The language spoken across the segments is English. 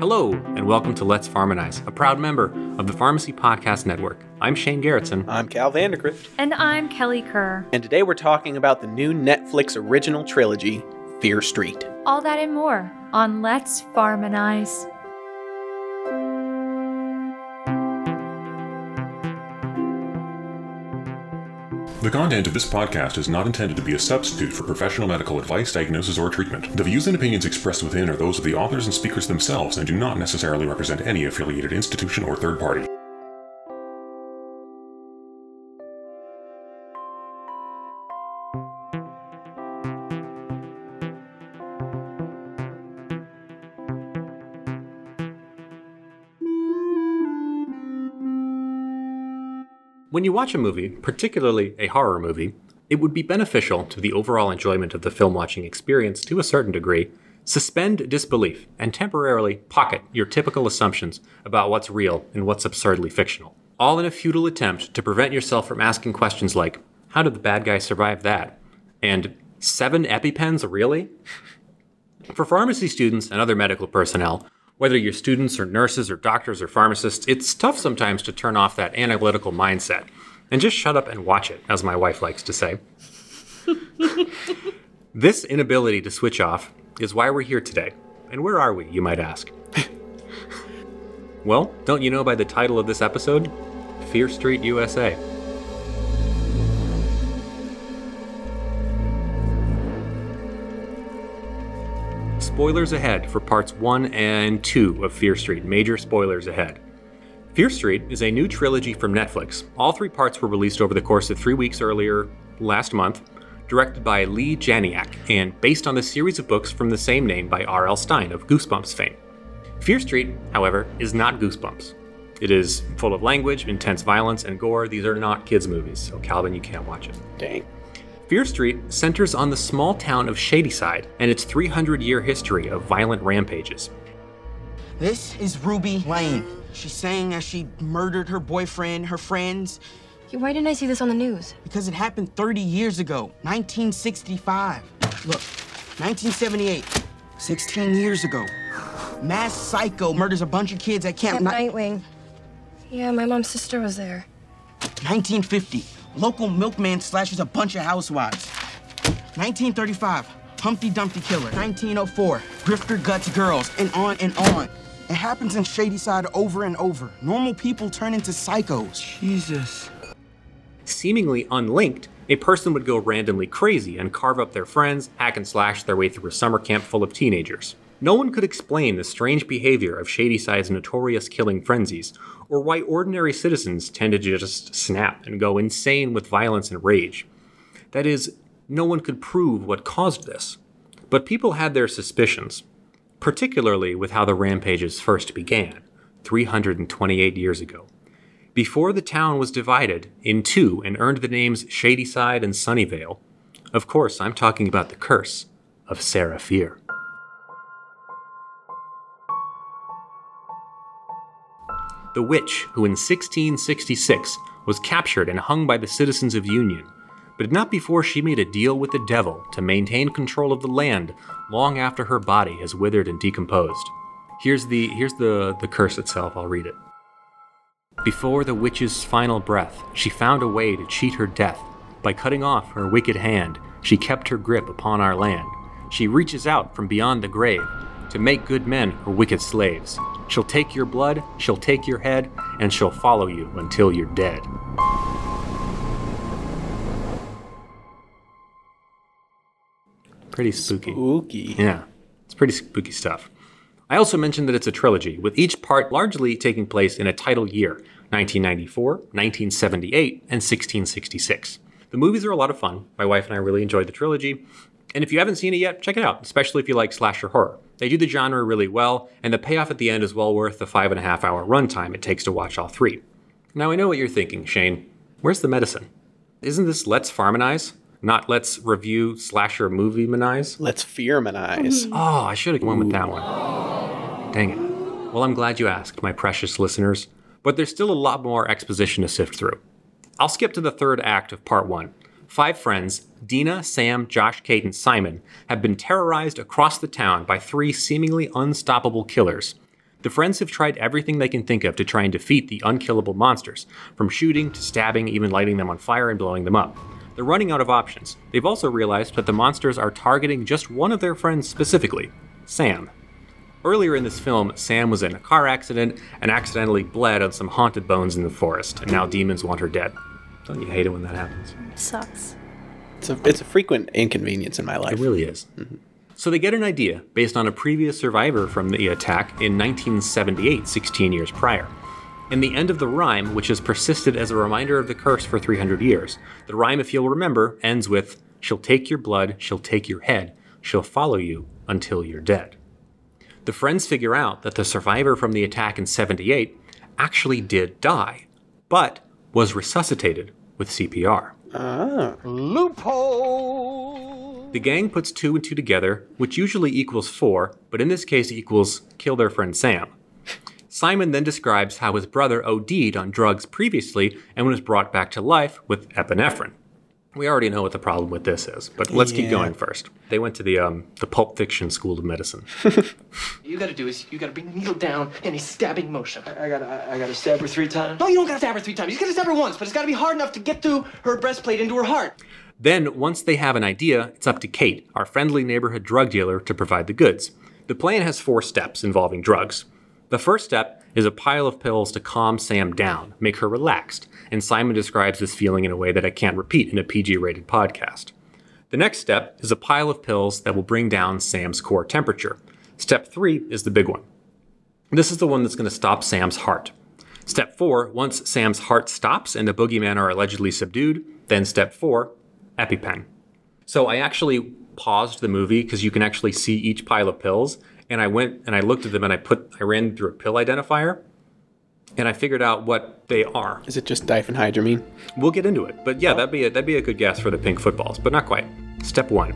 Hello, and welcome to Let's Pharmanize, a proud member of the Pharmacy Podcast Network. I'm Shane Garrettson. I'm Cal Vandergrift. And I'm Kelly Kerr. And today we're talking about the new Netflix original trilogy, Fear Street. All that and more on Let's Pharmanize. The content of this podcast is not intended to be a substitute for professional medical advice, diagnosis, or treatment. The views and opinions expressed within are those of the authors and speakers themselves and do not necessarily represent any affiliated institution or third party. When you watch a movie, particularly a horror movie, it would be beneficial to the overall enjoyment of the film watching experience to a certain degree. Suspend disbelief and temporarily pocket your typical assumptions about what's real and what's absurdly fictional. All in a futile attempt to prevent yourself from asking questions like, How did the bad guy survive that? And seven EpiPens, really? For pharmacy students and other medical personnel, whether you're students or nurses or doctors or pharmacists, it's tough sometimes to turn off that analytical mindset and just shut up and watch it, as my wife likes to say. this inability to switch off is why we're here today. And where are we, you might ask? well, don't you know by the title of this episode? Fear Street, USA. Spoilers ahead for parts 1 and 2 of Fear Street. Major spoilers ahead. Fear Street is a new trilogy from Netflix. All three parts were released over the course of three weeks earlier last month, directed by Lee Janiak, and based on the series of books from the same name by R.L. Stein of Goosebumps fame. Fear Street, however, is not Goosebumps. It is full of language, intense violence, and gore. These are not kids' movies, so Calvin, you can't watch it. Dang. Fear Street centers on the small town of Shadyside and its 300 year history of violent rampages. This is Ruby Lane. She's saying that she murdered her boyfriend, her friends. Why didn't I see this on the news? Because it happened 30 years ago, 1965. Look, 1978, 16 years ago. Mass psycho murders a bunch of kids at Camp, Camp Nightwing. Yeah, my mom's sister was there. 1950, Local milkman slashes a bunch of housewives. 1935, Humpty Dumpty Killer. 1904, Grifter Guts Girls, and on and on. It happens in Shadyside over and over. Normal people turn into psychos. Jesus. Seemingly unlinked, a person would go randomly crazy and carve up their friends, hack and slash their way through a summer camp full of teenagers. No one could explain the strange behavior of Shadyside's notorious killing frenzies, or why ordinary citizens tended to just snap and go insane with violence and rage. That is, no one could prove what caused this. But people had their suspicions, particularly with how the rampages first began, 328 years ago. Before the town was divided in two and earned the names Shadyside and Sunnyvale, of course, I'm talking about the curse of Sarah Fier. The witch who in 1666 was captured and hung by the citizens of Union, but not before she made a deal with the devil to maintain control of the land long after her body has withered and decomposed. Here's the here's the, the curse itself, I'll read it. Before the witch's final breath, she found a way to cheat her death. By cutting off her wicked hand, she kept her grip upon our land. She reaches out from beyond the grave to make good men her wicked slaves. She'll take your blood, she'll take your head, and she'll follow you until you're dead. Pretty spooky. Spooky. Yeah, it's pretty spooky stuff. I also mentioned that it's a trilogy, with each part largely taking place in a title year 1994, 1978, and 1666. The movies are a lot of fun. My wife and I really enjoyed the trilogy. And if you haven't seen it yet, check it out, especially if you like slasher horror. They do the genre really well, and the payoff at the end is well worth the five and a half hour runtime it takes to watch all three. Now, I know what you're thinking, Shane. Where's the medicine? Isn't this Let's Pharmanize? Not Let's Review Slasher Movie Manize? Let's Fearmanize. Oh, I should have went with that one. Dang it. Well, I'm glad you asked, my precious listeners, but there's still a lot more exposition to sift through. I'll skip to the third act of part one five friends, Dina, Sam, Josh, Kate, and Simon, have been terrorized across the town by three seemingly unstoppable killers. The friends have tried everything they can think of to try and defeat the unkillable monsters, from shooting to stabbing, even lighting them on fire and blowing them up. They're running out of options. They've also realized that the monsters are targeting just one of their friends specifically Sam. Earlier in this film, Sam was in a car accident and accidentally bled on some haunted bones in the forest, and now demons want her dead. Don't you hate it when that happens? It Sucks. It's a, it's a frequent inconvenience in my life. It really is. Mm-hmm. So they get an idea based on a previous survivor from the attack in 1978, 16 years prior. In the end of the rhyme, which has persisted as a reminder of the curse for 300 years, the rhyme, if you'll remember, ends with She'll take your blood, she'll take your head, she'll follow you until you're dead. The friends figure out that the survivor from the attack in 78 actually did die, but was resuscitated with CPR. Ah. Loophole. The gang puts two and two together, which usually equals four, but in this case equals kill their friend Sam. Simon then describes how his brother OD'd on drugs previously and was brought back to life with epinephrine. We already know what the problem with this is, but let's keep going first. They went to the um, the Pulp Fiction School of Medicine. You gotta do is you gotta bring the needle down in a stabbing motion. I gotta, I, I gotta stab her three times. No, you don't gotta stab her three times. You just gotta stab her once, but it's gotta be hard enough to get through her breastplate into her heart. Then, once they have an idea, it's up to Kate, our friendly neighborhood drug dealer, to provide the goods. The plan has four steps involving drugs. The first step is a pile of pills to calm Sam down, make her relaxed, and Simon describes this feeling in a way that I can't repeat in a PG rated podcast. The next step is a pile of pills that will bring down Sam's core temperature. Step three is the big one. This is the one that's going to stop Sam's heart. Step four, once Sam's heart stops and the boogeyman are allegedly subdued, then step four, EpiPen. So I actually paused the movie because you can actually see each pile of pills, and I went and I looked at them and I put I ran through a pill identifier, and I figured out what they are. Is it just diphenhydramine? We'll get into it, but yeah, oh. that'd be a, that'd be a good guess for the pink footballs, but not quite. Step one.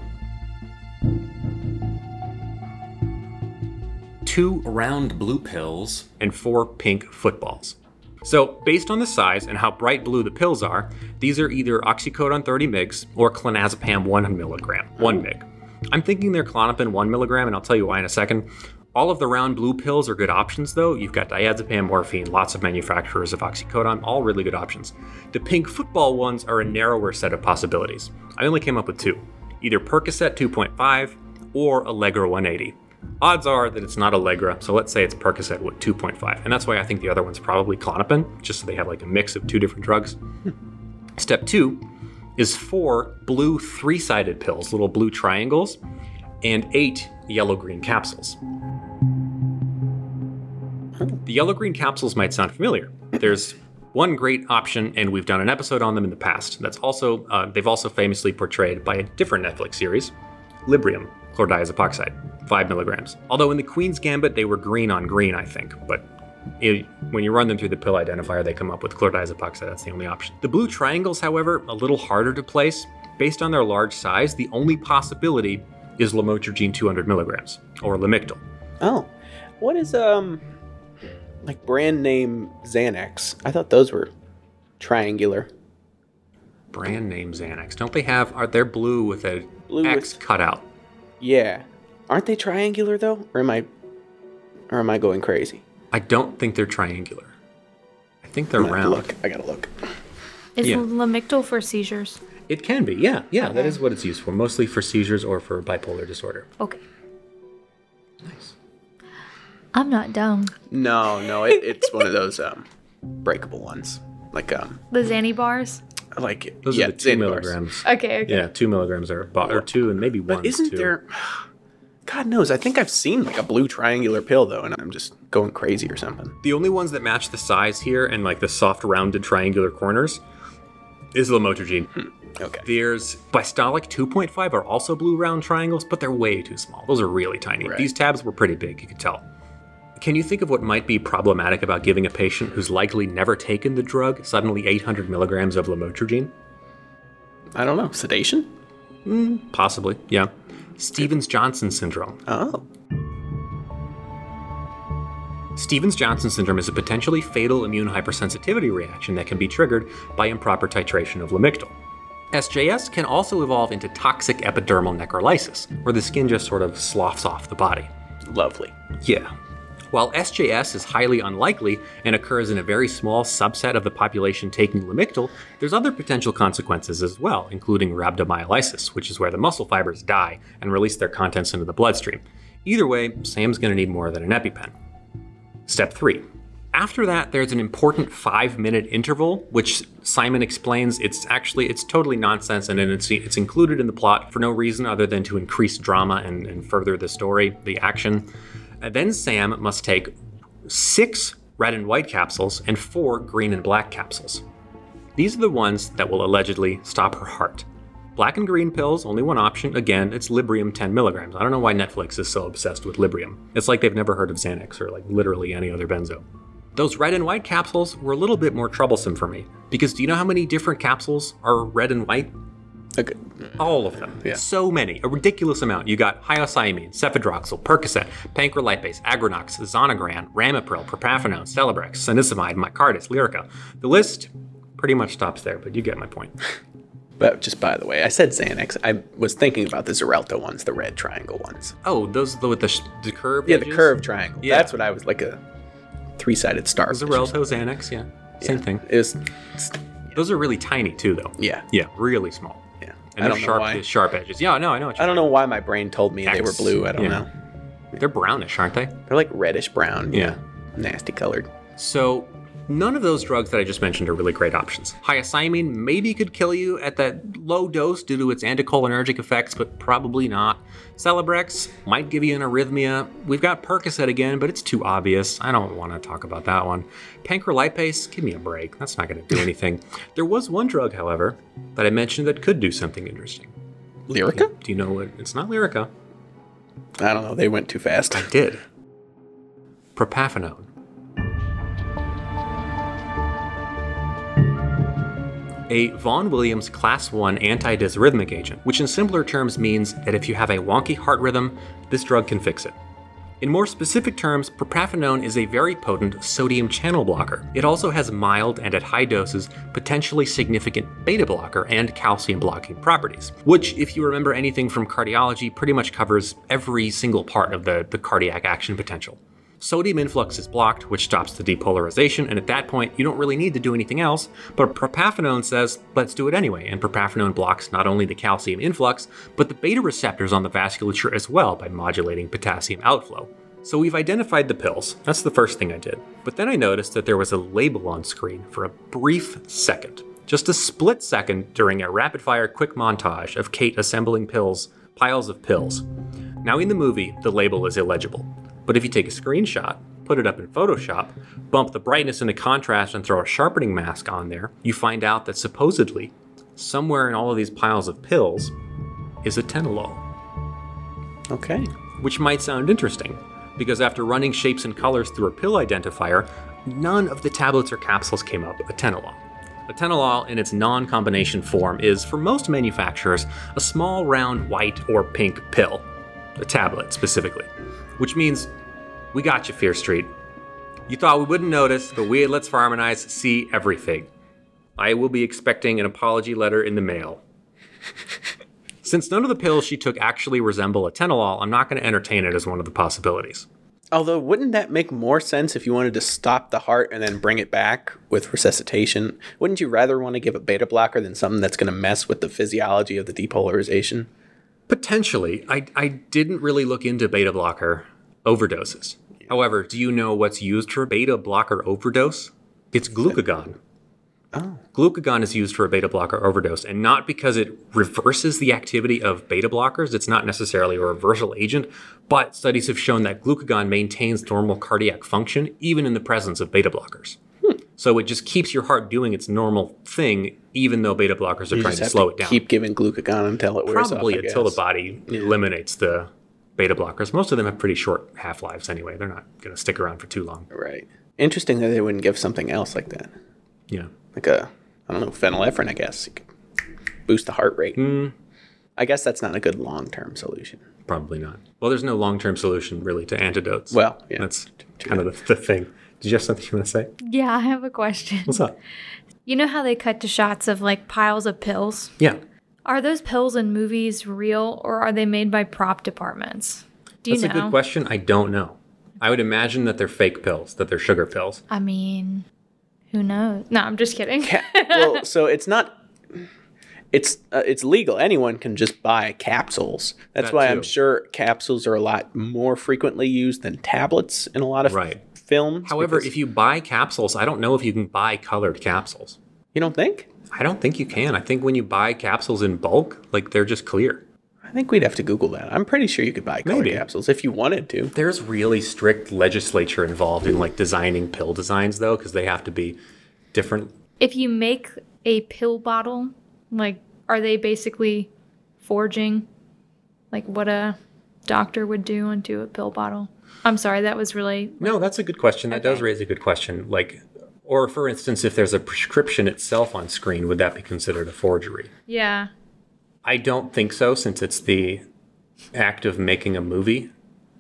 Two round blue pills and four pink footballs. So, based on the size and how bright blue the pills are, these are either oxycodone 30 mg or clonazepam 1 milligram, 1 mg. I'm thinking they're clonopin 1 milligram, and I'll tell you why in a second. All of the round blue pills are good options, though. You've got diazepam, morphine, lots of manufacturers of oxycodone, all really good options. The pink football ones are a narrower set of possibilities. I only came up with two either Percocet 2.5 or Allegra 180. Odds are that it's not Allegra, so let's say it's Percocet with 2.5. And that's why I think the other one's probably Clonopin, just so they have like a mix of two different drugs. Hmm. Step two is four blue three sided pills, little blue triangles, and eight yellow green capsules. The yellow green capsules might sound familiar. There's one great option, and we've done an episode on them in the past. That's also uh, they've also famously portrayed by a different Netflix series, Librium chlordiazepoxide, five milligrams. Although in the Queen's Gambit they were green on green, I think, but it, when you run them through the pill identifier, they come up with chlordiazepoxide. That's the only option. The blue triangles, however, a little harder to place. Based on their large size, the only possibility is lamotrigine 200 milligrams or Lamictal. Oh, what is um, like brand name Xanax? I thought those were triangular. Brand name Xanax. Don't they have? Are they blue with a Blue X with- cutout? Yeah, aren't they triangular though? Or am I, or am I going crazy? I don't think they're triangular. I think they're I'm gonna have to round. Look, I gotta look. Is Yeah. Lamictal for seizures? It can be, yeah, yeah. That is what it's used for, mostly for seizures or for bipolar disorder. Okay. Nice. I'm not dumb. No, no, it, it's one of those um, breakable ones, like um, The Xanny bars? like Those yeah, are the two Xanax bars. milligrams. Okay, okay. Yeah, two milligrams are bo- or two and maybe one. But isn't there? God knows. I think I've seen like a blue triangular pill though, and I'm just going crazy or something. The only ones that match the size here and like the soft rounded triangular corners is lamotrigine. Okay. There's Bistolic 2.5 are also blue round triangles, but they're way too small. Those are really tiny. Right. These tabs were pretty big, you could tell. Can you think of what might be problematic about giving a patient who's likely never taken the drug suddenly 800 milligrams of lamotrigine? I don't know. Sedation? Hmm, possibly, yeah. Stevens Johnson syndrome. Oh. Stevens Johnson syndrome is a potentially fatal immune hypersensitivity reaction that can be triggered by improper titration of Lamictal. SJS can also evolve into toxic epidermal necrolysis, where the skin just sort of sloughs off the body. Lovely. Yeah. While SJS is highly unlikely and occurs in a very small subset of the population taking Lamictal, there's other potential consequences as well, including rhabdomyolysis, which is where the muscle fibers die and release their contents into the bloodstream. Either way, Sam's going to need more than an EpiPen. Step 3. After that, there's an important five minute interval, which Simon explains it's actually it's totally nonsense and it's, it's included in the plot for no reason other than to increase drama and, and further the story, the action. Then Sam must take six red and white capsules and four green and black capsules. These are the ones that will allegedly stop her heart. Black and green pills, only one option. Again, it's Librium 10 milligrams. I don't know why Netflix is so obsessed with Librium. It's like they've never heard of Xanax or like literally any other benzo. Those red and white capsules were a little bit more troublesome for me because do you know how many different capsules are red and white? Okay. All of them. Yeah. So many. A ridiculous amount. You got hyoscyamine, cephadroxil, Percocet, pancrelipase, Agronox, Zonogran, Ramipril, Propafenone, Celebrex, Cenisamide, Mycardis, Lyrica. The list pretty much stops there, but you get my point. But just by the way, I said Xanax. I was thinking about the Xarelto ones, the red triangle ones. Oh, those the, with the, sh- the curve. Yeah, the edges? curved triangle. Yeah. That's what I was like a three-sided star. Xarelto, Xanax, yeah. Same thing. It was, Those are really tiny too, though. yeah, Yeah, really small. yeah. And I they're sharp, sharp edges. Yeah, no, I know I don't know why my brain told me they were blue. I don't yeah. know. They're brownish, aren't they? They're like reddish brown. Yeah. Nasty colored. So, none of those drugs that I just mentioned are really great options. Hyoscyamine maybe could kill you at that low dose due to its anticholinergic effects, but probably not. Celebrex might give you an arrhythmia. We've got Percocet again, but it's too obvious. I don't want to talk about that one. Pancrelipase, give me a break. That's not going to do anything. there was one drug, however, that I mentioned that could do something interesting. Lyrica? Do you know what? It's not Lyrica. I don't know. They went too fast. I did. Propafenone. A Vaughan Williams Class 1 antidysrhythmic agent, which in simpler terms means that if you have a wonky heart rhythm, this drug can fix it. In more specific terms, propafenone is a very potent sodium channel blocker. It also has mild and at high doses potentially significant beta blocker and calcium blocking properties, which, if you remember anything from cardiology, pretty much covers every single part of the, the cardiac action potential. Sodium influx is blocked, which stops the depolarization, and at that point, you don't really need to do anything else. But propafenone says, let's do it anyway, and propafenone blocks not only the calcium influx, but the beta receptors on the vasculature as well by modulating potassium outflow. So we've identified the pills. That's the first thing I did. But then I noticed that there was a label on screen for a brief second. Just a split second during a rapid fire quick montage of Kate assembling pills, piles of pills. Now, in the movie, the label is illegible. But if you take a screenshot, put it up in Photoshop, bump the brightness and the contrast, and throw a sharpening mask on there, you find out that supposedly, somewhere in all of these piles of pills, is a tenolol. Okay. Which might sound interesting, because after running shapes and colors through a pill identifier, none of the tablets or capsules came up atenolol. Atenolol in its non combination form is, for most manufacturers, a small round white or pink pill, a tablet specifically, which means we got you, Fear Street. You thought we wouldn't notice, but we at Let's Harmonize see everything. I will be expecting an apology letter in the mail. Since none of the pills she took actually resemble atenolol, I'm not going to entertain it as one of the possibilities. Although, wouldn't that make more sense if you wanted to stop the heart and then bring it back with resuscitation? Wouldn't you rather want to give a beta blocker than something that's going to mess with the physiology of the depolarization? Potentially. I, I didn't really look into beta blocker overdoses. However, do you know what's used for beta blocker overdose? It's glucagon. Oh. Glucagon is used for a beta blocker overdose, and not because it reverses the activity of beta blockers. It's not necessarily a reversal agent, but studies have shown that glucagon maintains normal cardiac function even in the presence of beta blockers. So it just keeps your heart doing its normal thing, even though beta blockers are You trying to slow to it down. Keep giving glucagon until it wears Probably off. Until the body eliminates the beta blockers. Most of them have pretty short half lives anyway. They're not going to stick around for too long. Right. Interesting that they wouldn't give something else like that, Yeah. like a I don't know phenylephrine. I guess you could boost the heart rate. Hmm. I guess that's not a good long term solution. Probably not. Well, there's no long term solution really to antidotes. Well, yeah. That's kind of the, the thing. Did you have something you want to say? Yeah, I have a question. What's up? You know how they cut to shots of like piles of pills? Yeah. Are those pills in movies real or are they made by prop departments? Do you That's know? a good question. I don't know. I would imagine that they're fake pills, that they're sugar pills. I mean, who knows? No, I'm just kidding. Ca- well, so it's not. It's uh, it's legal. Anyone can just buy capsules. That's That why I'm sure capsules are a lot more frequently used than tablets in a lot of Right. Films. However, if you buy capsules, I don't know if you can buy colored capsules. you don't think, I don't think you can. I think when you buy capsules in bulk, like they're just clear. I think we'd have to Google that. I'm pretty sure you could buy colored Maybe. capsules if you wanted to. There's really strict legislature involved in like designing pill designs though, because they have to be different. if you make a pill bottle, like, are they basically forging like what a doctor would do into a pill bottle? I'm sorry, that was really No, that's a good question. That does raise a good question. Like, or for instance, if there's a prescription itself on screen, would that be considered a forgery? yeah. I don't think so, since it's the act of making a movie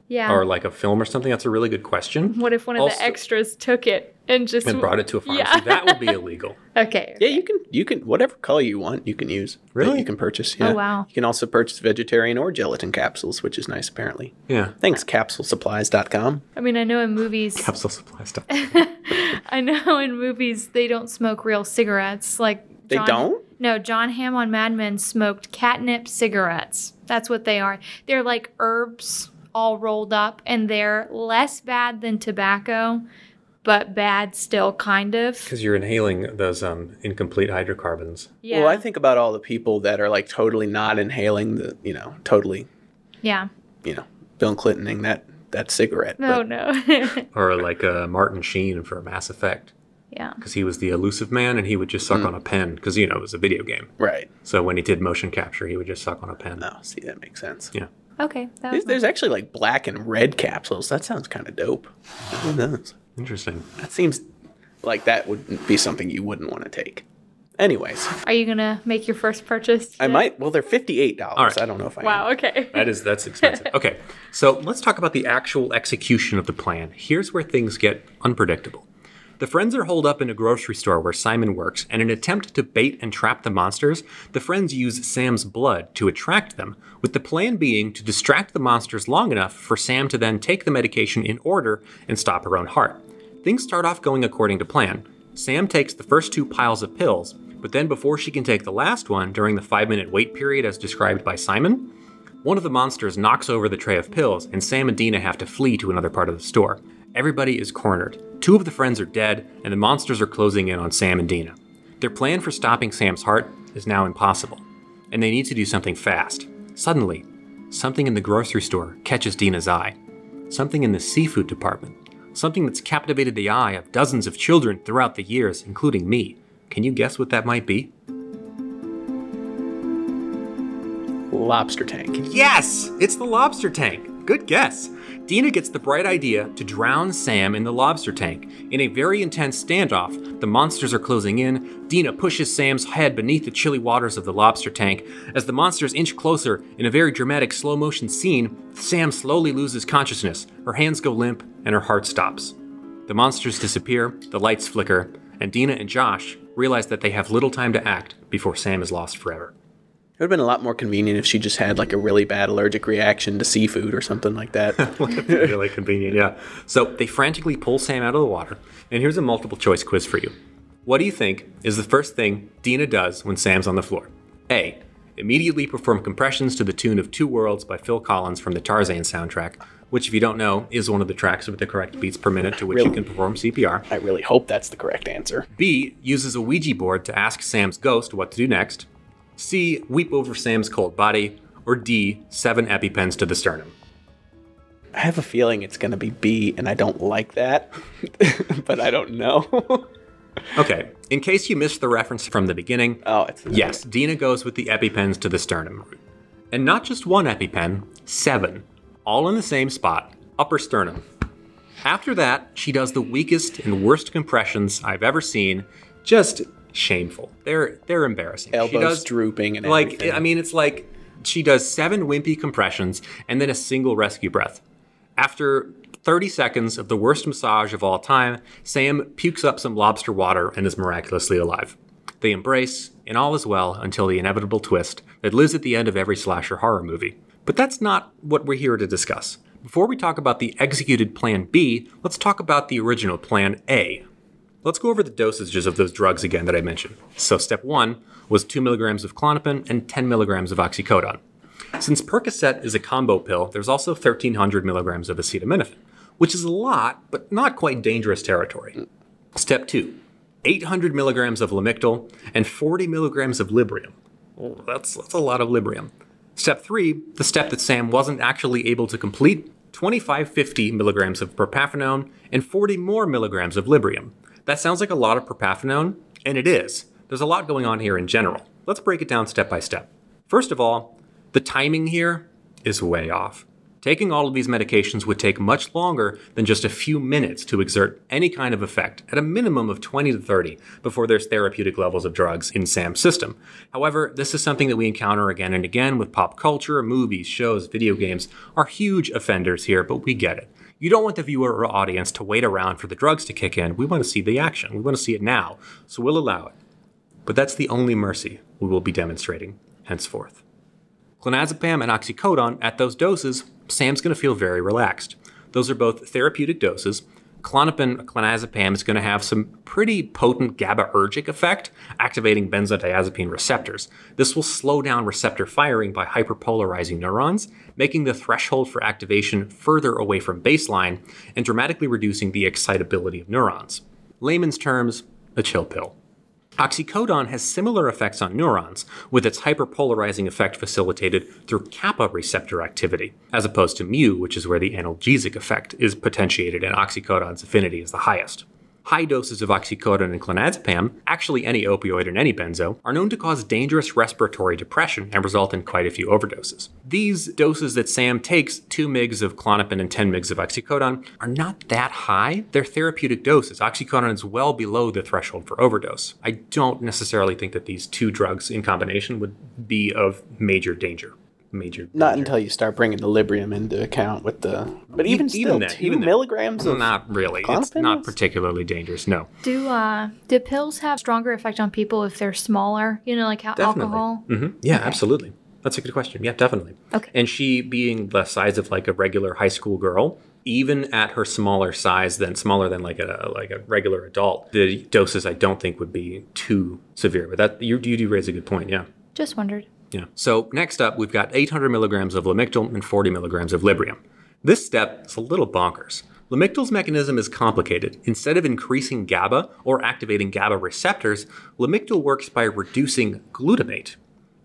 Yeah. or like a film or something. That's a really good question. what if one of Also- the extras took it and just And brought it to a pharmacy. Yeah. That would be illegal. Okay. Yeah, you can you can whatever color you want you can use. that Really? you can purchase. Oh, yeah. Oh, wow. You can also purchase vegetarian or gelatin capsules, which is nice apparently. Yeah. Thanks, capsulesupplies.com. I mean, I know in movies Capsule supply stuff. I know in movies they don't smoke real cigarettes. Like They John- don't? No, John Hamm on Mad Men smoked catnip cigarettes. That's what they are. They're like herbs all rolled up, and they're less bad than tobacco, but bad still, kind of. Because you're inhaling those um, incomplete hydrocarbons. Yeah. Well, I think about all the people that are like totally not inhaling the, you know, totally, yeah. you know, Bill Clintoning that that cigarette. No, but no. Or like uh, Martin Sheen for Mass Effect. yeah. Because he was the elusive man and he would just suck Mm. on a pen. Because, you know, it was a video game. Right. So when he did motion capture, he would just suck on a pen. No, see that makes sense. Yeah. Okay. There's, there's actually like black and red capsules. That sounds kind of dope. Who knows? Interesting. That seems like that would be something you wouldn't want to take. Anyways, Are you gonna make your first purchase? I today? might. Well, they're fifty eight dollars. All right. I don't know if I. am. Wow. Okay. That is that's expensive. Okay, so let's talk about the actual execution of the plan. Here's where things get unpredictable. The friends are holed up in a grocery store where Simon works, and in an attempt to bait and trap the monsters, the friends use Sam's blood to attract them, with the plan being to distract the monsters long enough for Sam to then take the medication in order and stop her own heart. Things start off going according to plan. Sam takes the first two piles of pills, but then before she can take the last one during the five minute wait period as described by Simon, one of the monsters knocks over the tray of pills, and Sam and Dina have to flee to another part of the store. Everybody is cornered. Two of the friends are dead, and the monsters are closing in on Sam and Dina. Their plan for stopping Sam's heart is now impossible, and they need to do something fast. Suddenly, something in the grocery store catches Dina's eye. Something in the seafood department. Something that's captivated the eye of dozens of children throughout the years, including me. Can you guess what that might be? Lobster tank. Yes, it's the lobster tank. Good guess. Dina gets the bright idea to drown Sam in the lobster tank. In a very intense standoff, the monsters are closing in. Dina pushes Sam's head beneath the chilly waters of the lobster tank. As the monsters inch closer, in a very dramatic slow motion scene, Sam slowly loses consciousness. Her hands go limp, and her heart stops. The monsters disappear, the lights flicker, and Dina and Josh realize that they have little time to act before Sam is lost forever. It would have been a lot more convenient if she just had like a really bad allergic reaction to seafood or something like that. really convenient, yeah. So they frantically pull Sam out of the water, and here's a multiple choice quiz for you. What do you think is the first thing Dina does when Sam's on the floor? A. Immediately perform compressions to the tune of Two Worlds by Phil Collins from the Tarzan soundtrack, which, if you don't know, is one of the tracks with the correct beats per minute to which you can perform CPR. I really hope that's the correct answer. B. Uses a Ouija board to ask Sam's ghost what to do next. C. Weep over Sam's cold body. Or D. Seven EpiPens to the sternum. I have a feeling it's going to be B, and I don't like that, but I don't know. Okay, in case you missed the reference from the beginning, oh, it's yes, Dina goes with the EpiPens to the sternum. And not just one EpiPen, seven, all in the same spot, upper sternum. After that, she does the weakest and worst compressions I've ever seen. Just shameful. They're they're embarrassing. she elbows does drooping and like everything. I mean, it's like she does seven wimpy compressions and then a single rescue breath. After 30 seconds of the worst massage of all time, Sam pukes up some lobster water and is miraculously alive. They embrace, and all is well until the inevitable twist that lives at the end of every slasher horror movie. But that's not what we're here to discuss. Before we talk about the executed Plan B, let's talk about the original Plan A. Let's go over the dosages of those drugs again that I mentioned. So, step one was 2 milligrams of Clonopin and 10 milligrams of oxycodone. Since Percocet is a combo pill, there's also 1300 milligrams of acetaminophen, which is a lot, but not quite dangerous territory. Step two 800 milligrams of Lamictal and 40 milligrams of Librium. Oh, that's, that's a lot of Librium. Step three, the step that Sam wasn't actually able to complete 2550 milligrams of propafenone and 40 more milligrams of Librium. That sounds like a lot of propafenone, and it is. There's a lot going on here in general. Let's break it down step by step. First of all, the timing here is way off. Taking all of these medications would take much longer than just a few minutes to exert any kind of effect, at a minimum of 20 to 30 before there's therapeutic levels of drugs in Sam's system. However, this is something that we encounter again and again with pop culture, movies, shows, video games are huge offenders here, but we get it. You don't want the viewer or audience to wait around for the drugs to kick in. We want to see the action. We want to see it now, so we'll allow it. But that's the only mercy we will be demonstrating henceforth. Clonazepam and oxycodone at those doses, Sam's going to feel very relaxed. Those are both therapeutic doses. Clonopin clonazepam is going to have some pretty potent GABAergic effect, activating benzodiazepine receptors. This will slow down receptor firing by hyperpolarizing neurons, making the threshold for activation further away from baseline and dramatically reducing the excitability of neurons. Layman's terms, a chill pill. Oxycodone has similar effects on neurons, with its hyperpolarizing effect facilitated through kappa receptor activity, as opposed to mu, which is where the analgesic effect is potentiated and oxycodone's affinity is the highest. High doses of oxycodone and clonazepam, actually any opioid and any benzo, are known to cause dangerous respiratory depression and result in quite a few overdoses. These doses that Sam takes, 2 mgs of Klonopin and 10 mgs of oxycodone, are not that high. They're therapeutic doses. Oxycodone is well below the threshold for overdose. I don't necessarily think that these two drugs in combination would be of major danger major. Not danger. until you start bringing the Librium into account with the. But even even still, then, two even milligrams of Not really. It's Klonopin not particularly dangerous. No. Do uh do pills have stronger effect on people if they're smaller? You know, like how Definitely. alcohol. hmm Yeah, absolutely. That's a good question. Yeah, definitely. Okay. And she being the size of like a regular high school girl, even at her smaller size than smaller than like a like a regular adult, the doses I don't think would be too severe. But that you, you do raise a good point. Yeah. Just wondered. Yeah. So next up, we've got 800 milligrams of Lamictal and 40 milligrams of Librium. This step is a little bonkers. Lamictal's mechanism is complicated. Instead of increasing GABA or activating GABA receptors, Lamictal works by reducing glutamate.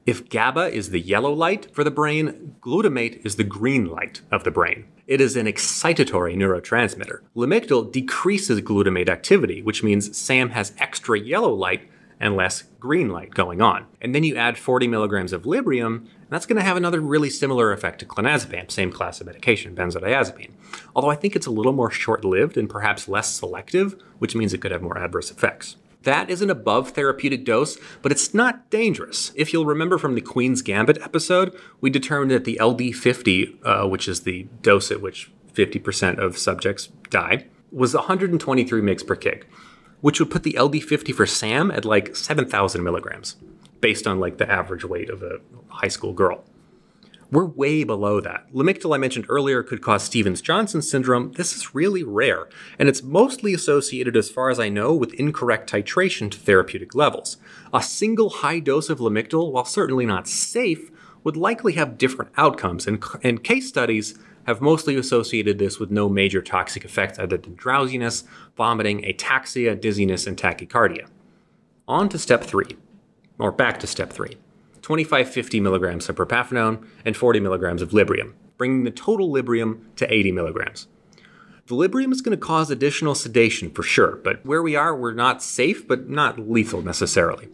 If GABA is the yellow light for the brain, glutamate is the green light of the brain. It is an excitatory neurotransmitter. Lamictal decreases glutamate activity, which means Sam has extra yellow light and less green light going on. And then you add 40 milligrams of Librium, and that's going to have another really similar effect to clonazepam, same class of medication, benzodiazepine. Although I think it's a little more short lived and perhaps less selective, which means it could have more adverse effects. That is an above therapeutic dose, but it's not dangerous. If you'll remember from the Queen's Gambit episode, we determined that the LD50, uh, which is the dose at which 50% of subjects die, was 123 mg per kg, which would put the LD50 for Sam at like 7,000 milligrams, based on like the average weight of a high school girl. We're way below that. Lamictal, I mentioned earlier, could cause Stevens Johnson syndrome. This is really rare, and it's mostly associated, as far as I know, with incorrect titration to therapeutic levels. A single high dose of Lamictal, while certainly not safe, would likely have different outcomes, and, and case studies have mostly associated this with no major toxic effects other than drowsiness, vomiting, ataxia, dizziness, and tachycardia. On to step three, or back to step three. 2550 milligrams of propafenone and 40 milligrams of Librium, bringing the total Librium to 80 milligrams. The Librium is going to cause additional sedation for sure, but where we are, we're not safe, but not lethal necessarily.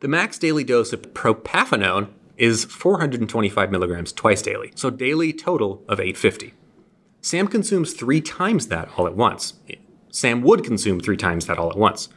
The max daily dose of propafenone is 425 milligrams twice daily, so daily total of 850. Sam consumes three times that all at once. Sam would consume three times that all at once.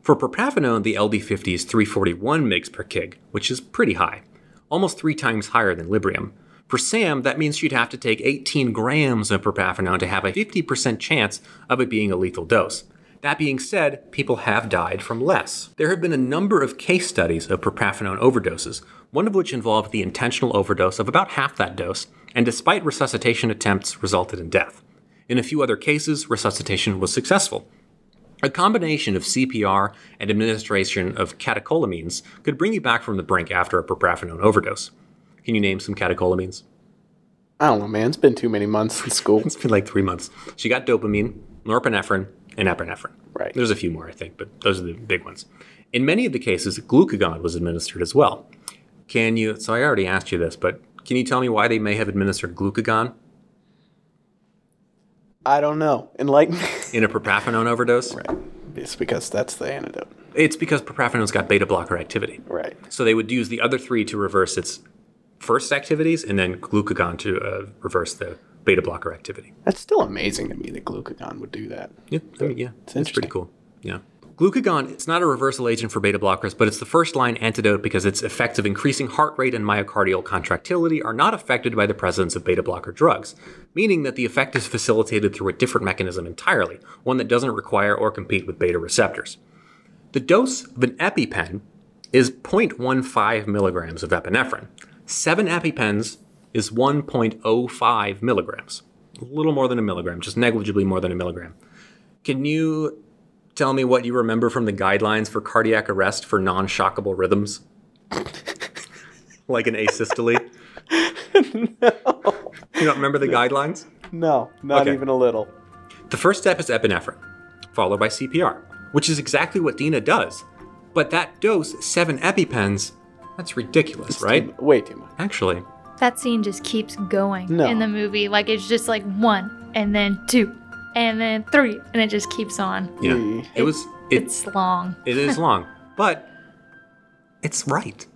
For propafenone, the LD50 is 341 mg per kg, which is pretty high, almost three times higher than Librium. For Sam, that means she'd have to take 18 grams of propafenone to have a 50% chance of it being a lethal dose. That being said, people have died from less. There have been a number of case studies of propafenone overdoses, one of which involved the intentional overdose of about half that dose and despite resuscitation attempts, resulted in death. In a few other cases, resuscitation was successful. A combination of CPR and administration of catecholamines could bring you back from the brink after a propafenone overdose. Can you name some catecholamines? I don't know, man. It's been too many months in school. It's been like three months. She got dopamine, norepinephrine, and epinephrine. Right. There's a few more, I think, but those are the big ones. In many of the cases, glucagon was administered as well. Can you? So I already asked you this, but can you tell me why they may have administered glucagon I don't know. Enlighten in a propafenone overdose? right. It's because that's the antidote. It's because propafenone's got beta blocker activity. Right. So they would use the other three to reverse its first activities, and then glucagon to uh, reverse the beta blocker activity. That's still amazing to me that glucagon would do that. Yeah, I mean, yeah, it's, pretty cool. Yeah. Glucagon, it's not a reversal agent for beta blockers, but it's the first line antidote because its effects of increasing heart rate and myocardial contractility are not affected by the presence of beta blocker drugs, meaning that the effect is facilitated through a different mechanism entirely, one that doesn't require or compete with beta receptors. The dose of an EpiPen is 0.15 milligrams of epinephrine. Seven EpiPens is 1.05 milligrams. A little more than a milligram, just negligibly more than a milligram. Can you tell me what you remember from the guidelines for cardiac arrest for non shockable rhythms? like an asystole? no. You don't remember the guidelines? No, not Okay. even a little. The first step is epinephrine, followed by CPR, which is exactly what Dina does. But that dose, seven EpiPens, that's ridiculous, right? Too- way too much. Actually, That scene just keeps going No. in the movie. Like it's just like one and then two and then three and it just keeps on. yeah, Mm. it was. It, It's long. it is long, but it's right.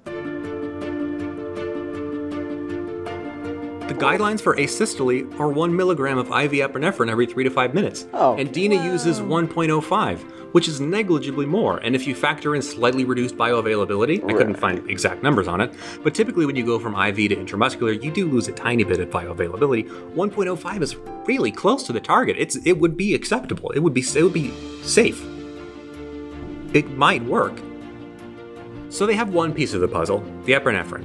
The guidelines for asystole are 1 milligram of IV epinephrine every 3 to 5 minutes. Oh. and Dina uses 1.05, which is negligibly more. And if you factor in slightly reduced bioavailability, I couldn't find exact numbers on it, but typically when you go from IV to intramuscular, you do lose a tiny bit of bioavailability. 1.05 is really close to the target. It's it would be acceptable. It would be it would be safe. It might work. So they have one piece of the puzzle, the epinephrine.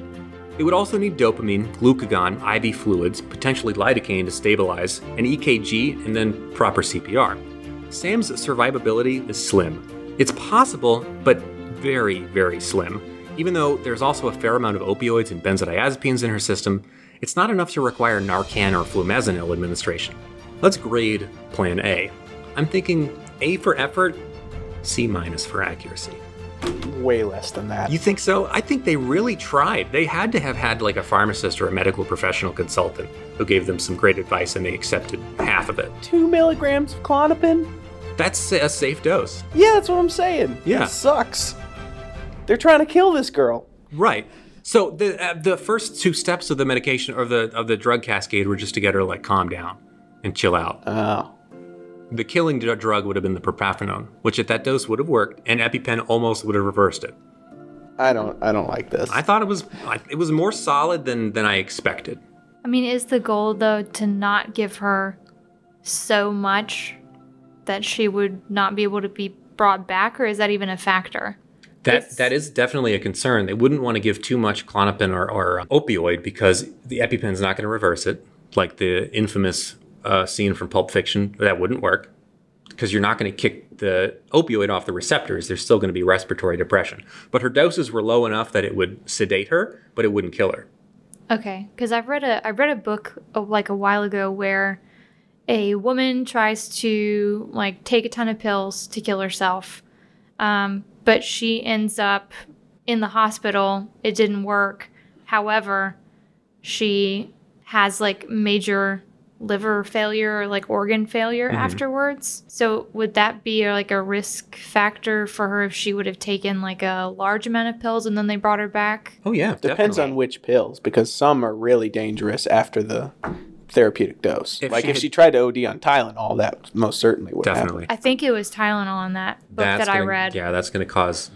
It would also need dopamine, glucagon, IV fluids, potentially lidocaine to stabilize, an EKG, and then proper CPR. Sam's survivability is slim. It's possible, but very, very slim. Even though there's also a fair amount of opioids and benzodiazepines in her system, it's not enough to require Narcan or flumazenil administration. Let's grade Plan A. I'm thinking A for effort, C minus for accuracy. Way less than that. You think so? I think they really tried. They had to have had like a pharmacist or a medical professional consultant who gave them some great advice and they accepted half of it. Two milligrams of clonopin? That's a safe dose. Yeah, that's what I'm saying. Yeah. It sucks. They're trying to kill this girl. Right. So the uh, the first two steps of the medication or the of the drug cascade were just to get her like calm down and chill out. Oh. The killing drug would have been the propafenone, which at that dose would have worked, and EpiPen almost would have reversed it. I don't I don't like this. I thought it was it was more solid than than I expected. I mean, is the goal though to not give her so much that she would not be able to be brought back, or is that even a factor? That It's- that is definitely a concern. They wouldn't want to give too much clonopin or, or opioid because the EpiPen's not going to reverse it, like the infamous uh, scene from Pulp Fiction. That wouldn't work because you're not going to kick the opioid off the receptors. There's still going to be respiratory depression. But her doses were low enough that it would sedate her, but it wouldn't kill her. Okay, because I've read a I read a book uh, like a while ago where a woman tries to like take a ton of pills to kill herself, um, but she ends up in the hospital. It didn't work. However, she has like major liver failure or like organ failure afterwards. So would that be like a risk factor for her if she would have taken like a large amount of pills and then they brought her back? Oh yeah, Depends on which pills, because some are really dangerous after the therapeutic dose. If like she if had- she tried to OD on Tylenol, that most certainly would happen. definitely. I think it was Tylenol in that book That's that I gonna- read. Yeah, that's going to cause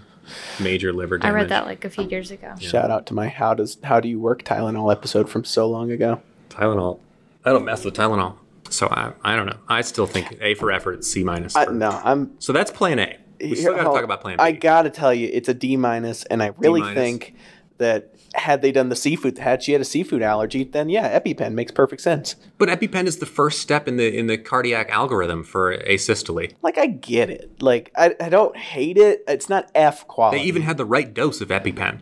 major liver damage. I read that like a few years ago. Shout out to my how does how do you work Tylenol episode from so long ago. Tylenol. I don't mess with Tylenol. So I, I don't know. I still think A for effort, C minus. I, no, I'm. So that's plan A. We still got to talk about plan B. I gotta tell you, it's a D minus, and I really minus. think that had they done the seafood, had she had a seafood allergy, then yeah, EpiPen makes perfect sense. But EpiPen is the first step in the in the cardiac algorithm for asystole. Like I get it. Like I, I don't hate it. It's not F quality. They even had the right dose of EpiPen.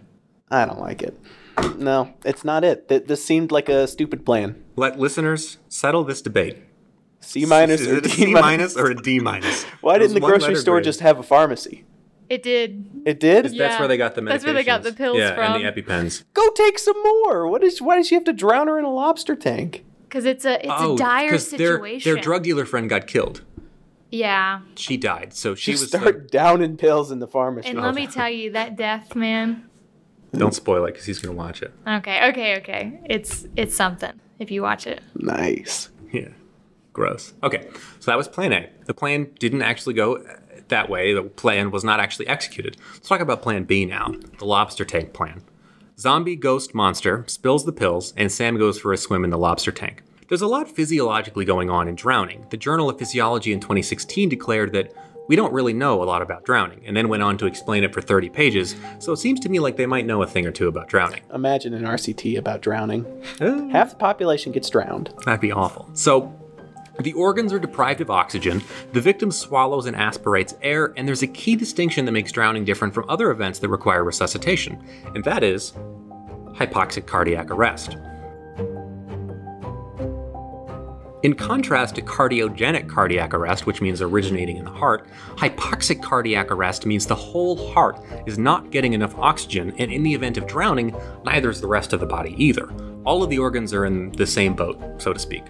I don't like it. No, it's not it. Th- This seemed like a stupid plan. Let listeners settle this debate. C minus Is or it a D minus? or a D minus? Why didn't the grocery store grades. just have a pharmacy? It did. It did. Yeah. That's where they got the medications. That's where they got the pills yeah, from. and the EpiPens. Go take some more. What is? Why does she have to drown her in a lobster tank? Because it's a it's oh, a dire 'cause their, situation. their drug dealer friend got killed. Yeah. She died, so she Just was. start downing pills in the pharmacy. And let me tell you, that death, man. don't spoil it because he's gonna watch it. Okay, okay, okay. It's it's something if you watch it. nice. Yeah. Gross. Okay, so that was plan A. The plan didn't actually go that way. The plan was not actually executed. Let's talk about plan B now the lobster tank plan. Zombie ghost monster spills the pills, and Sam goes for a swim in the lobster tank. There's a lot physiologically going on in drowning. The Journal of Physiology in 2016 declared that we don't really know a lot about drowning, and then went on to explain it for 30 pages, so it seems to me like they might know a thing or two about drowning. Imagine an RCT about drowning. Half the population gets drowned. That'd be awful. So, the organs are deprived of oxygen, the victim swallows and aspirates air, and there's a key distinction that makes drowning different from other events that require resuscitation, and that is hypoxic cardiac arrest. In contrast to cardiogenic cardiac arrest, which means originating in the heart, hypoxic cardiac arrest means the whole heart is not getting enough oxygen, and in the event of drowning, neither is the rest of the body either. All of the organs are in the same boat, so to speak.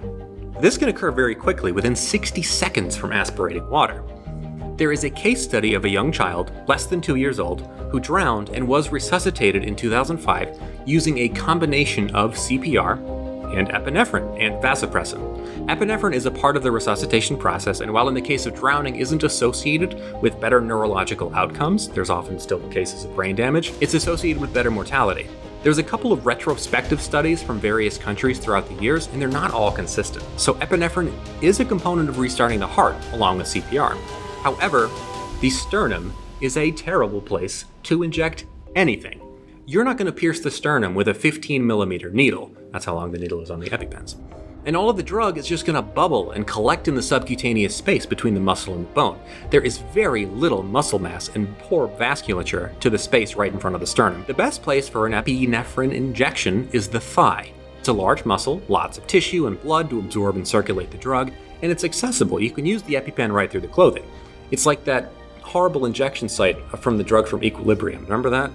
This can occur very quickly, within 60 seconds from aspirating water. There is a case study of a young child, less than two years old, who drowned and was resuscitated in 2005 using a combination of CPR and epinephrine and vasopressin. Epinephrine is a part of the resuscitation process, and while in the case of drowning isn't associated with better neurological outcomes, there's often still cases of brain damage, it's associated with better mortality. There's a couple of retrospective studies from various countries throughout the years, and they're not all consistent. So, epinephrine is a component of restarting the heart, along with CPR. However, the sternum is a terrible place to inject anything. You're not going to pierce the sternum with a 15 millimeter needle. That's how long the needle is on the EpiPens. And all of the drug is just going to bubble and collect in the subcutaneous space between the muscle and the bone. There is very little muscle mass and poor vasculature to the space right in front of the sternum. The best place for an epinephrine injection is the thigh. It's a large muscle, lots of tissue and blood to absorb and circulate the drug, and it's accessible. You can use the EpiPen right through the clothing. It's like that horrible injection site from the drug from Equilibrium. Remember that?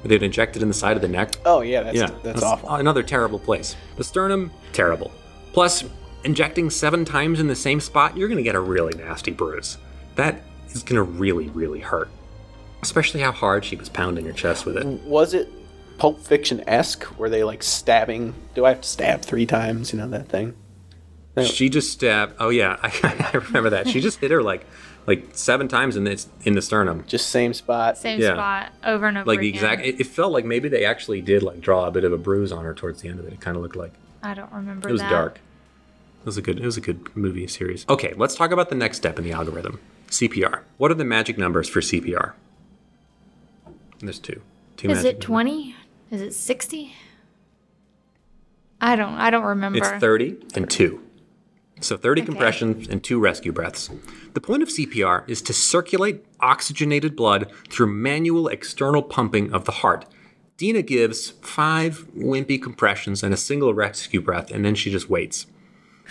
Where they'd inject it in the side of the neck? Oh yeah, that's yeah, that's, awful. Another terrible place. The sternum, terrible. Plus, injecting seven times in the same spot, you're going to get a really nasty bruise. That is going to really, really hurt. Especially how hard she was pounding her chest with it. Was it Pulp Fiction esque? Were they like stabbing? Do I have to stab three times? You know that thing. She just stabbed. Oh yeah, I, I remember that. She just hit her like, like seven times in the in the sternum. Just same spot. Same Yeah. spot over and over Like the again. exact. It, it felt like maybe they actually did like draw a bit of a bruise on her towards the end of it. It kind of looked like. I don't remember It was that. dark. It was a good. It was a good movie series. Okay, let's talk about the next step in the algorithm: CPR. What are the magic numbers for CPR? There's two. Two Is it 20? Is it 60? I don't I don't remember. It's 30 and 2. So 30 compressions and 2 rescue breaths. The point of CPR is to circulate oxygenated blood through manual external pumping of the heart. Dina gives 5 wimpy compressions and a single rescue breath, and then she just waits.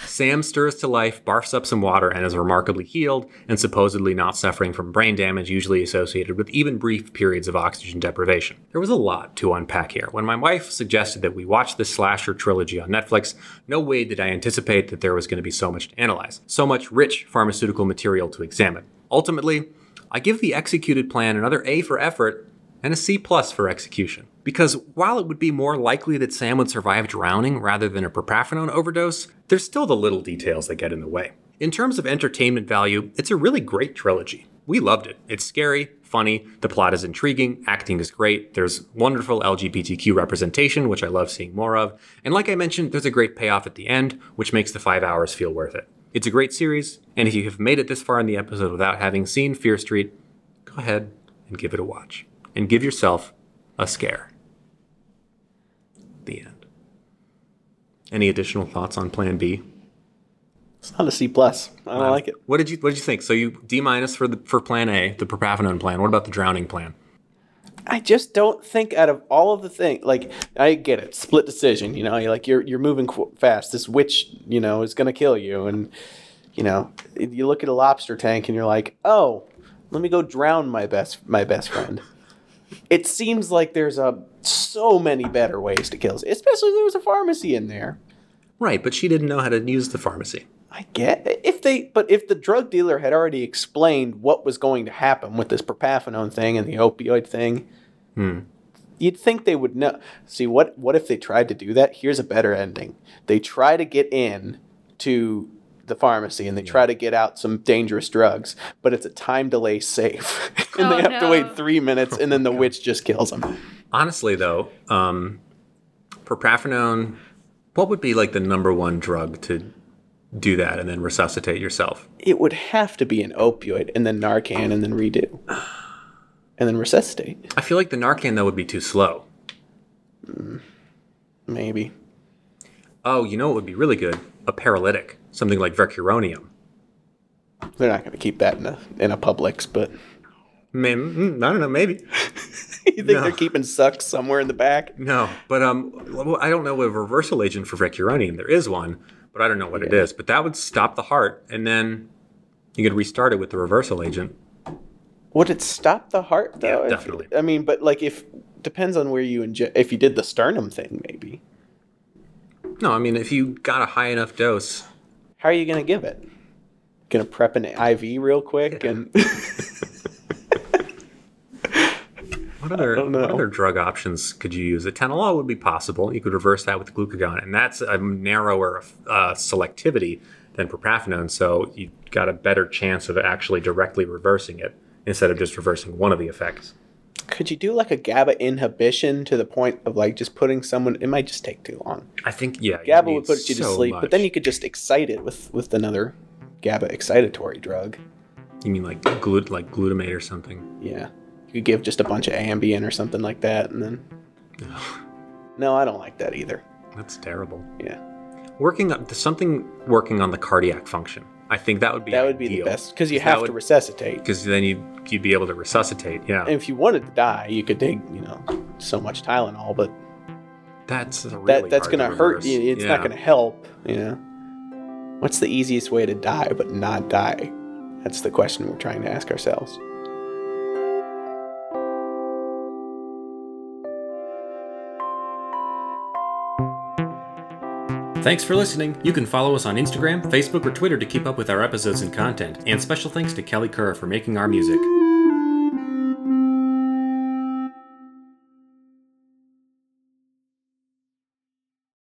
Sam stirs to life, barfs up some water, and is remarkably healed and supposedly not suffering from brain damage usually associated with even brief periods of oxygen deprivation. There was a lot to unpack here. When my wife suggested that we watch this slasher trilogy on Netflix, no way did I anticipate that there was going to be so much to analyze, so much rich pharmaceutical material to examine. Ultimately, I give the executed plan another A for effort and a C plus for execution. Because while it would be more likely that Sam would survive drowning rather than a propafenone overdose, there's still the little details that get in the way. In terms of entertainment value, it's a really great trilogy. We loved it. It's scary, funny, the plot is intriguing, acting is great, there's wonderful LGBTQ representation, which I love seeing more of, and like I mentioned, there's a great payoff at the end, which makes the five hours feel worth it. It's a great series, and if you have made it this far in the episode without having seen Fear Street, go ahead and give it a watch. And give yourself a scare. The end. Any additional thoughts on Plan B? It's not a C plus. I don't like it. What did you What did you think? So you D minus for the for Plan A, the propafenone plan. What about the drowning plan? I just don't think out of all of the things, like I get it, split decision. You know, you're like you're you're moving qu- fast. This witch, you know, is gonna kill you, and you know, you look at a lobster tank and you're like, oh, let me go drown my best my best friend. It seems like there's a so many better ways to kill, especially if there was a pharmacy in there. Right, but she didn't know how to use the pharmacy. I get if they, but if the drug dealer had already explained what was going to happen with this propafenone thing and the opioid thing, hmm. you'd think they would know. See what? What if they tried to do that? Here's a better ending. They try to get in to the pharmacy and they try to get out some dangerous drugs, but it's a time delay safe, and Oh, they have to wait three minutes, and then the witch just kills them. Honestly, though, um, propafenone, what would be like the number one drug to do that and then resuscitate yourself? It would have to be an opioid, and then Narcan, and then redo, and then resuscitate. I feel like the Narcan though would be too slow. Maybe. Oh, you know what would be really good? A paralytic, something like Vercuronium. They're not going to keep that in a in a Publix, but Maybe, mm, I don't know, maybe. you think No. they're keeping sucks somewhere in the back? No, but um, I don't know a reversal agent for vercuronium. There is one, but I don't know what it is. But that would stop the heart, and then you could restart it with the reversal agent. Would it stop the heart though? Yeah, If- definitely. I mean, but like if depends on where you inject. If you did the sternum thing, maybe. No, I mean if you got a high enough dose, How are you going to give it? Going to prep an IV real quick and what other what other drug options could you use? Atenolol would be possible. You could reverse that with glucagon, and that's a narrower uh, selectivity than propafenone. So you got a better chance of actually directly reversing it instead of just reversing one of the effects. Could you do like a GABA inhibition to the point of like just putting someone? It might just take too long. I think yeah, GABA would put you to so sleep, but then you could just excite it with with another GABA excitatory drug. You mean like glut like glutamate or something? Yeah, you could give just a bunch of Ambien or something like that, and then. No, I don't like that either. That's terrible. Yeah, Working on something working on the cardiac function. I think that would be that would be the best because you have to resuscitate. because then you you'd be able to resuscitate. Yeah, And if you wanted to die, you could take you know so much Tylenol, but that's really that that's hard to gonna hurt you. It's Yeah. not gonna help. You know, what's the easiest way to die but not die? That's the question we're trying to ask ourselves. Thanks for listening. You can follow us on Instagram, Facebook, or Twitter to keep up with our episodes and content. And special thanks to Kelly Kerr for making our music.